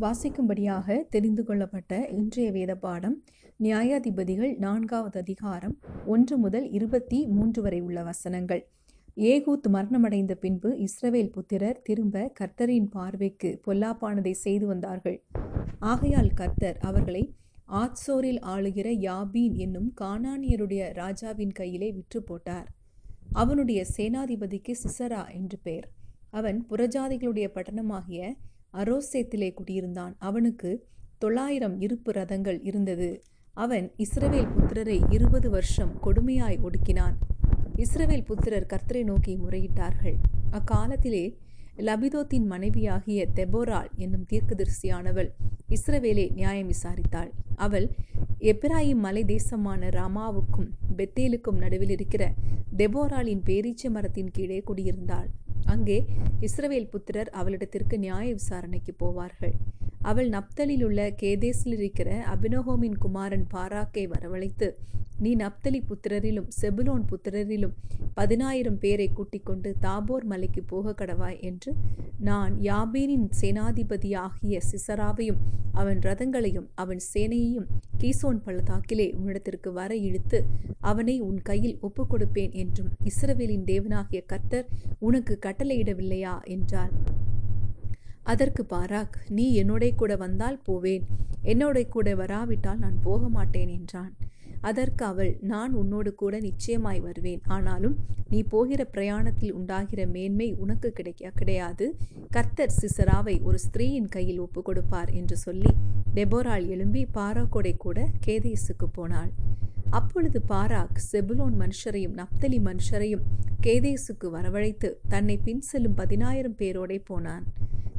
வாசிக்கும்படியாக தெரிந்து கொள்ளப்பட்ட இன்றைய வேத பாடம் நியாயாதிபதிகள் நான்காவது அதிகாரம் ஒன்று முதல் இருபத்தி மூன்று வரை உள்ள வசனங்கள். ஏகூத் மரணமடைந்த பின்பு இஸ்ரவேல் புத்திரர் திரும்ப கர்த்தரின் பார்வைக்கு பொல்லாப்பானதை செய்து வந்தார்கள். ஆகையால் கர்த்தர் அவர்களை ஆத்சோரில் ஆளுகிற யாபீன் என்னும் கானானியருடைய ராஜாவின் கையிலே விற்று போட்டார். அவனுடைய சேனாதிபதிக்கு சிசரா என்று பெயர். அவன் புறஜாதிகளுடைய பட்டணமாகிய அரோசேத்திலே குடியிருந்தான். அவனுக்கு தொள்ளாயிரம் இருப்பு ரதங்கள் இருந்தது. அவன் இஸ்ரவேல் புத்திரரை இருபது வருஷம் கொடுமையாய் ஒடுக்கினான். இஸ்ரவேல் புத்திரர் கர்த்தரை நோக்கி முறையிட்டார்கள். அக்காலத்திலே லபிதோத்தின் மனைவியாகிய தெபோரால் என்னும் தீர்க்கதரிசியானவள் இஸ்ரவேலை நியாயம் விசாரித்தாள். அவள் எப்ராயிம் மலை தேசமான ராமாவுக்கும் பெத்தேலுக்கும் நடுவில் இருக்கிற தெபோராலின் பேரீச்ச மரத்தின் கீழே குடியிருந்தாள். அங்கே இஸ்ரவேல் புத்திரர் அவளிடத்திற்கு நியாய விசாரணைக்கு போவார்கள். அவள் நப்தலில் உள்ள கேதேஸில் இருக்கிற அபினோகோமின் குமாரன் பாராக்கை வரவழைத்து நீ நப்தலி புத்திரரிலும் செபுலோன் புத்திரரிலும் பதினாயிரம் பேரை கூட்டிக் கொண்டு தாபோர் மலைக்கு போக கடவாய் என்று நான் யாபீரின் சேனாதிபதியாகிய சிசராவையும் அவன் ரதங்களையும் அவன் சேனையையும் கீசோன் பள்ளத்தாக்கிலே உன்னிடத்திற்கு வர இழுத்து அவனை உன் கையில் ஒப்புக் கொடுப்பேன் என்றும் இஸ்ரவேலின் தேவனாகிய கர்த்தர் உனக்கு கட்டளையிடவில்லையா? என்றார். அதற்கு பாராக் நீ என்னோட கூட வந்தால் போவேன். என்னோட கூட வராவிட்டால் நான் போக மாட்டேன் என்றான். அதற்கு அவள் நான் உன்னோடு கூட நிச்சயமாய் வருவேன். ஆனாலும் நீ போகிற பிரயாணத்தில் உண்டாகிற மேன்மை உனக்கு கிடைக்க கிடையாது. கர்த்தர் சிசராவை ஒரு ஸ்திரீயின் கையில் ஒப்பு கொடுப்பார் என்று சொல்லி டெபோரால் எழும்பி பாராக்கோடை கூட கேதேசுக்கு போனாள். அப்பொழுது பாராக் செபுலோன் மனுஷரையும் நப்தலி மனுஷரையும் கேதேசுக்கு வரவழைத்து தன்னை பின் செல்லும் பதினாயிரம் பேரோடே போனான்.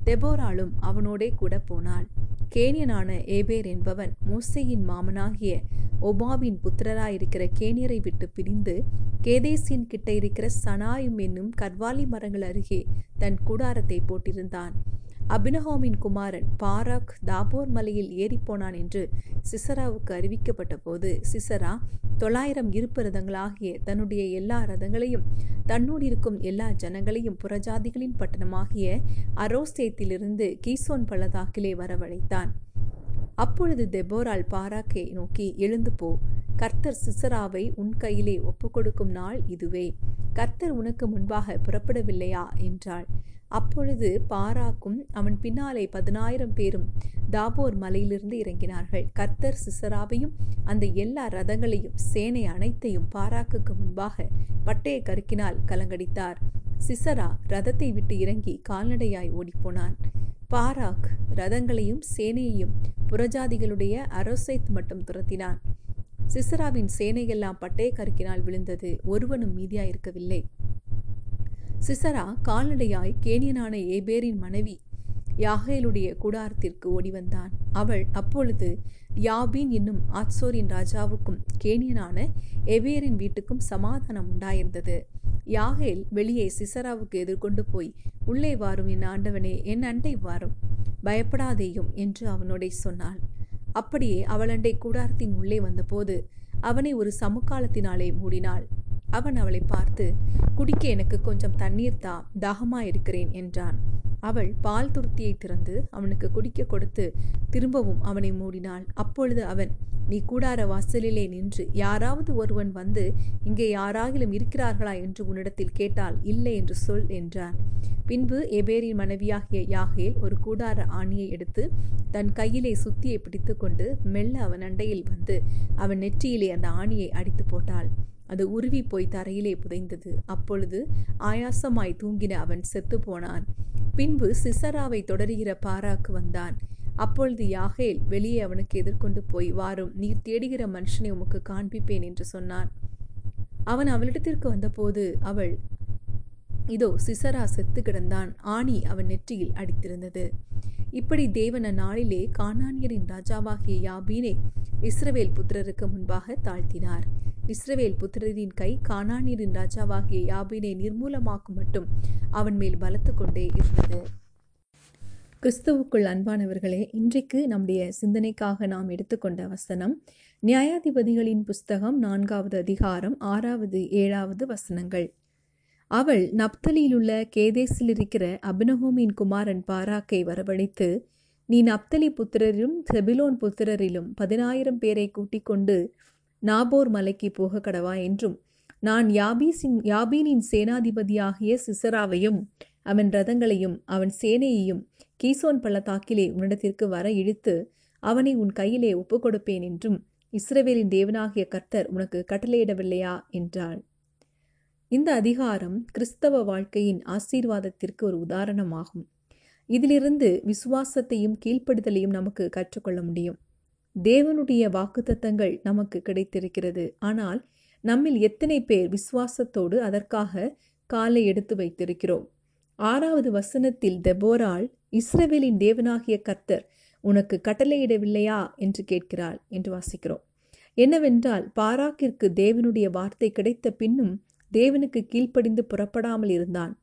தெபோராளும் அவனோடே கூட போனாள். கேனியனான ஏபேர் என்பவன் மோசையின் மாமனாகிய ஒபாவின் புத்திரராயிருக்கிற கேனியரை விட்டு பிரிந்து கேதேசின் கிட்ட இருக்கிற சனாயும் என்னும் கர்வாலி மரங்கள் அருகே தன் கூடாரத்தை போட்டிருந்தான். அபினஹோமின் குமாரன் பாராக் தாபோர் மலையில் ஏறிப்போனான் என்று சிசராவுக்கு அறிவிக்கப்பட்ட போது சிசரா தொள்ளாயிரம் இருப்பு ரதங்களாகிய தன்னுடைய எல்லா ரதங்களையும் தன்னோடு இருக்கும் எல்லா ஜனங்களையும் புறஜாதிகளின் பட்டணமாகிய அரோசேத்திலிருந்து கீசோன் பள்ளத்தாக்கிலே வரவழைத்தான். அப்பொழுது தெபோரால் பாராக்கை நோக்கி எழுந்து போ. கர்த்தர் சிசராவை உன் கையிலே ஒப்புக்கொடுக்கும் நாள் இதுவே. கர்த்தர் உனக்கு முன்பாக புறப்படவில்லையா? என்றாள். அப்பொழுது பாராக்கும் அவன் பின்னாலே பதினாயிரம் பேரும் தாபோர் மலையிலிருந்து இறங்கினார்கள். கர்த்தர் சிசராவையும் அந்த எல்லா ரதங்களையும் சேனை அனைத்தையும் பாராக்குக்கு முன்பாக பட்டய கருக்கினால் கலங்கடித்தார். சிசரா ரதத்தை விட்டு இறங்கி கால்நடையாய் ஓடிப்போனான். பாராக் ரதங்களையும் சேனையையும் புறஜாதிகளுடைய அரோசைத் மட்டும் துரத்தினான். சிசராவின் சேனையெல்லாம் பட்டே கருக்கினால் விழுந்தது. ஒருவனும் மீதியாயிருக்கவில்லை. சிசரா கால்நடையாய் கேனியனான ஏபேரின் மனைவி யாகேலுடைய கூடாரத்திற்கு ஓடி வந்தான் அவள் அப்பொழுது யாபீன் என்னும் ஆத்சோரின் ராஜாவுக்கும் கேனியனான எவேரின் வீட்டுக்கும் சமாதானம் உண்டாயிருந்தது. யாகேல் வெளியே சிசராவுக்கு எதிர்கொண்டு போய் உள்ளே வாரும் என் ஆண்டவனே என் அண்டை வாரும். பயப்படாதேயும் என்று அவனோடே சொன்னாள். அப்படியே அவள் அண்டை கூடாரத்தின் உள்ளே வந்தபோது அவனை ஒரு சமுக்காலத்தினாலே மூடினாள். அவன் அவளை பார்த்து குடிக்க எனக்கு கொஞ்சம் தண்ணீர் தா தாகமா இருக்கிறேன் என்றான். அவள் பால் துருத்தியை திறந்து அவனுக்கு குடிக்க கொடுத்து திரும்பவும் அவனை மூடினாள். அப்பொழுது அவன் நீ கூடார வாசலிலே நின்று யாராவது ஒருவன் வந்து இங்கே யாராகிலும் இருக்கிறார்களா என்று உன்னிடத்தில் கேட்டால் இல்லை என்று சொல் என்றான். பின்பு எபேரின் மனைவியாகிய யாகேல் ஒரு கூடார ஆணியை எடுத்து தன் கையிலே சுத்தியை பிடித்து கொண்டு மெல்ல அவன் அண்டையில் வந்து அவன் நெற்றியிலே அந்த ஆணியை அடித்து போட்டாள். அது உருவி போய் தரையிலே புதைந்தது. அப்பொழுது ஆயாசமாய் தூங்கின அவன் செத்து போனான். பின்பு சிசராவை தொடருகிற பாராக்கு வந்தான். அப்பொழுது யாகேல் வெளியே அவனுக்கு எதிர்கொண்டு போய் வாரும் நீர் தேடுகிற மனுஷனை உமக்கு காண்பிப்பேன் என்று சொன்னான். அவன் அவளிடத்திற்கு வந்தபோது அவள் இதோ சிசரா செத்து கிடந்தான் ஆணி அவன் நெற்றியில் அடித்திருந்தது. இப்படி தேவன நாளிலே கானானியரின் ராஜாவாகிய யாபீனை இஸ்ரவேல் புத்திரருக்கு முன்பாக தாழ்த்தினார். இஸ்ரவேல் புத்திரரின் கை கானானியரின் ராஜாவாகிய யாபீனை நிர்மூலமாக்கும் மட்டும் அவன் மேல் பலத்து கொண்டே இருந்தது. கிறிஸ்துவுக்குள் அன்பானவர்களே இன்றைக்கு நம்முடைய சிந்தனைக்காக நாம் எடுத்துக்கொண்ட வசனம் நியாயாதிபதிகளின் புஸ்தகம் நான்காவது அதிகாரம் ஆறாவது ஏழாவது வசனங்கள். அவள் நப்தலியிலுள்ள கேதேஸில் இருக்கிற அபினஹோமின் குமாரன் பாராக்கை வரவழைத்து நீ நப்தலி புத்திரரிலும் செபிலோன் புத்திரரிலும் பதினாயிரம் பேரை கூட்டிக் கொண்டு நாபோர் மலைக்கு போக கடவா என்றும் நான் யாபீசின் யாபீனின் சேனாதிபதியாகிய சிசராவையும் அவன் ரதங்களையும் அவன் சேனையையும் கீசோன் பள்ளத்தாக்கிலே உன்னிடத்திற்கு வர இழுத்து அவனை உன் கையிலே ஒப்புக்கொடுப்பேன் என்றும் இஸ்ரவேலின் தேவனாகிய கர்த்தர் உனக்கு கட்டளையிடவில்லையா? என்றாள். இந்த அதிகாரம் கிறிஸ்தவ வாழ்க்கையின் ஆசீர்வாதத்திற்கு ஒரு உதாரணமாகும். இதிலிருந்து விசுவாசத்தையும் கீழ்ப்படுதலையும் நமக்கு கற்றுக்கொள்ள முடியும். தேவனுடைய வாக்குத்தத்தங்கள் நமக்கு கிடைத்திருக்கிறது. ஆனால் நம்மில் எத்தனை பேர் விசுவாசத்தோடு அதற்காக காலை எடுத்து வைத்திருக்கிறோம்? ஆறாவது வசனத்தில் தெபோரால் இஸ்ரவேலின் தேவனாகிய கர்த்தர் உனக்கு கட்டளையிடவில்லையா? என்று கேட்கிறாள் என்று வாசிக்கிறோம். என்னவென்றால் பாராக்கிற்கு தேவனுடைய வார்த்தை கிடைத்த பின்னும் தேவனுக்கு கீழ்ப்படிந்து புறப்படாமல் இருந்தான்.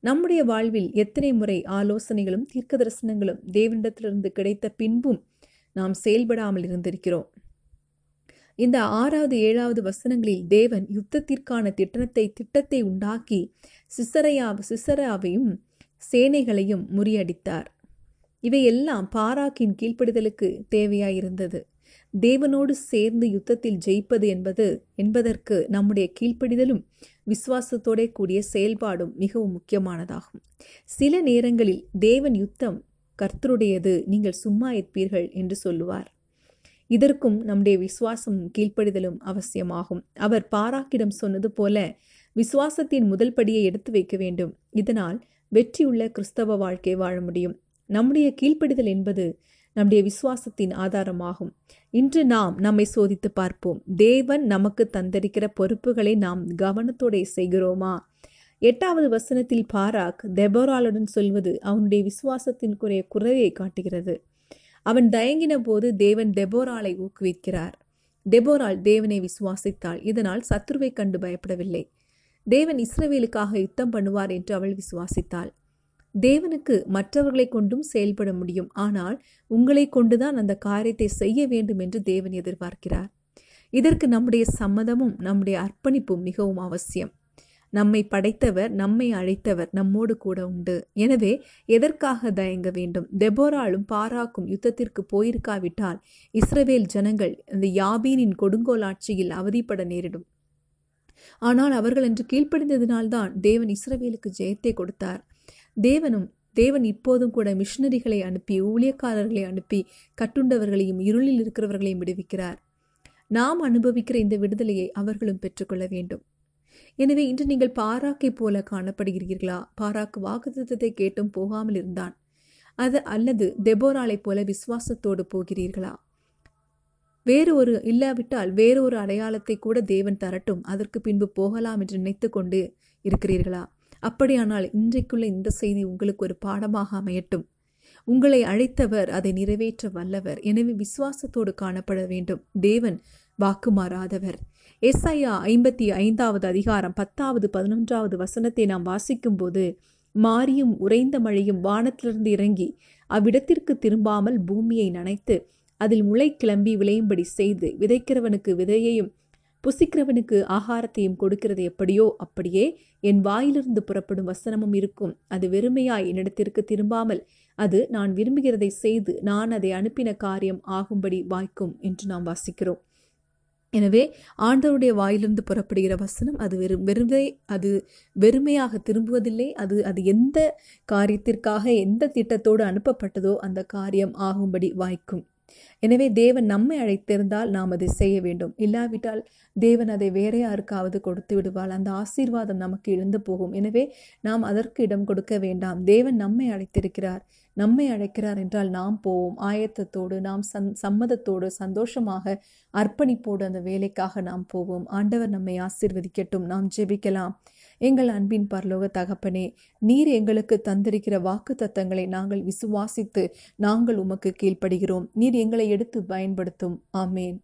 நம்முடைய வாழ்வில் எத்தனை முறை ஆலோசனைகளும் தீர்க்க தரிசனங்களும் தேவனிடத்திலிருந்து கிடைத்த பின்பும் நாம் செயல்படாமல் இருந்திருக்கிறோம். இந்த ஆறாவது ஏழாவது வசனங்களில் தேவன் யுத்தத்திற்கான திட்டத்தை திட்டத்தை உண்டாக்கி சிசரையா சிசராவையும் சேனைகளையும் முறியடித்தார். இவையெல்லாம் பாராக்கின் கீழ்ப்படுதலுக்கு தேவையாயிருந்தது. தேவனோடு சேர்ந்து யுத்தத்தில் ஜெயிப்பது என்பது என்பதற்கு நம்முடைய கீழ்ப்படிதலும் விசுவாசத்தோட கூடிய செயல்பாடும் மிகவும் முக்கியமானதாகும். சில நேரங்களில் தேவன் யுத்தம் கர்த்தருடையது நீங்கள் சும்மா இருப்பீர்கள் என்று சொல்லுவார். இதற்கும் நம்முடைய விசுவாசம் கீழ்ப்படிதலும் அவசியமாகும். அவர் பாராக்கிடம் சொன்னது போல விசுவாசத்தின் முதல் படியை எடுத்து வைக்க வேண்டும். இதனால் வெற்றியுள்ள கிறிஸ்தவ வாழ்க்கை வாழ முடியும். நம்முடைய கீழ்ப்படிதல் என்பது நம்முடைய விசுவாசத்தின் ஆதாரமாகும். இன்று நாம் நம்மை சோதித்து பார்ப்போம். தேவன் நமக்கு தந்திருக்கிற பொறுப்புகளை நாம் கவனத்தோടെ செய்கிறோமா? எட்டாவது வசனத்தில் பாராக் தெபோராலுடன் சொல்வது அவனுடைய விசுவாசத்தின் குறைய குறையை காட்டுகிறது. அவன் தயங்கின போது தேவன் தெபோராலை ஊக்குவிக்கிறார். தெபோரால் தேவனை விசுவாசித்தாள் இதனால் சத்ருவை கண்டு பயப்படவில்லை. தேவன் இஸ்ரவேலுக்காக யுத்தம் பண்ணுவார் என்று அவள் விசுவாசித்தாள். தேவனுக்கு மற்றவர்களை கொண்டும் செயல்பட முடியும். ஆனால் உங்களை கொண்டுதான் அந்த காரியத்தை செய்ய வேண்டும் என்று தேவன் எதிர்பார்க்கிறார். இதற்கு நம்முடைய சம்மதமும் நம்முடைய அர்ப்பணிப்பும் மிகவும் அவசியம். நம்மை படைத்தவர் நம்மை அழைத்தவர் நம்மோடு கூட உண்டு. எனவே எதற்காக தயங்க வேண்டும்? தெபோராலும் பாராக்கும் யுத்தத்திற்கு போயிருக்காவிட்டால் இஸ்ரவேல் ஜனங்கள் இந்த யாபீனின் கொடுங்கோல் ஆட்சியில் அவதிப்பட நேரிடும். ஆனால் அவர்கள் என்று கீழ்ப்படிந்ததினால்தான் தேவன் இஸ்ரவேலுக்கு ஜெயத்தை கொடுத்தார். தேவனும் தேவன் இப்போதும் கூட மிஷினரிகளை அனுப்பி ஊழியக்காரர்களை அனுப்பி கட்டுண்டவர்களையும் இருளில் இருக்கிறவர்களையும் விடுவிக்கிறார். நாம் அனுபவிக்கிற இந்த விடுதலையை அவர்களும் பெற்றுக்கொள்ள வேண்டும். எனவே இன்று நீங்கள் பாராக்கை போல காணப்படுகிறீர்களா? பாராக்கு வாக்குத்தத்தை கேட்டும் போகாமல் இருந்தான். அது அல்லது தெபோராலை போல விசுவாசத்தோடு போகிறீர்களா? வேறு ஒரு இல்லாவிட்டால் வேறு ஒரு அடையாளத்தை கூட தேவன் தரட்டும். அதற்கு பின்பு போகலாம் என்று நினைத்து கொண்டு இருக்கிறீர்களா? அப்படியானால் இன்றைக்குள்ள இந்த செய்தி உங்களுக்கு ஒரு பாடமாக அமையட்டும். உங்களை அழைத்தவர் அதை நிறைவேற்ற வல்லவர். எனவே விசுவாசத்தோடு காணப்பட வேண்டும். தேவன் வாக்குமாறாதவர் எஸ்ஐயா ஐம்பத்தி ஐந்தாவது அதிகாரம் பத்தாவது பதினொன்றாவது வசனத்தை நாம் வாசிக்கும் போது மாரியும் உறைந்த மழையும் வானத்திலிருந்து இறங்கி அவ்விடத்திற்கு திரும்பாமல் பூமியை நனைத்து அதில் முளை கிளம்பி விளையும்படி செய்து விதைக்கிறவனுக்கு விதையையும் புசிக்கிறவனுக்கு ஆகாரத்தையும் கொடுக்கிறது எப்படியோ அப்படியே என் வாயிலிருந்து புறப்படும் வசனமும் இருக்கும். அது வெறுமையாய் என்னிடத்திற்கு திரும்பாமல் அது நான் விரும்புகிறதை செய்து நான் அதை அனுப்பின காரியம் ஆகும்படி வாய்க்கும் என்று நாம் வாசிக்கிறோம். எனவே ஆண்டவருடைய வாயிலிருந்து புறப்படுகிற வசனம் அது வெறும் வெறுமை அது வெறுமையாக திரும்புவதில்லை. அது அது எந்த காரியத்திற்காக எந்த திட்டத்தோடு அனுப்பப்பட்டதோ அந்த காரியம் ஆகும்படி வாய்க்கும். எனவே தேவன் நம்மை அழைத்திருந்தால் நாம் அதை செய்ய வேண்டும். இல்லாவிட்டால் தேவன் அதை வேற யாருக்காவது கொடுத்து விடுவாள் அந்த ஆசீர்வாதம் நமக்கு இழந்து போகும். எனவே நாம் அதற்கு இடம் கொடுக்க வேண்டாம். தேவன் நம்மை அழைத்திருக்கிறார். நம்மை அழைக்கிறார் என்றால் நாம் போவோம். ஆயத்தத்தோடு நாம் சந் சம்மதத்தோடு சந்தோஷமாக அர்ப்பணிப்போடு அந்த வேலைக்காக நாம் போவோம். ஆண்டவர் நம்மை ஆசீர்வதிக்கட்டும். நாம் ஜெபிக்கலாம். எங்கள் அன்பின் பரலோக தகப்பனே நீர் எங்களுக்கு தந்திருக்கிற வாக்கு தத்தங்களை நாங்கள் விசுவாசித்து நாங்கள் உமக்கு கீழ்ப்படுகிறோம். நீர் எங்களை எடுத்து பயன்படுத்தும். ஆமேன்.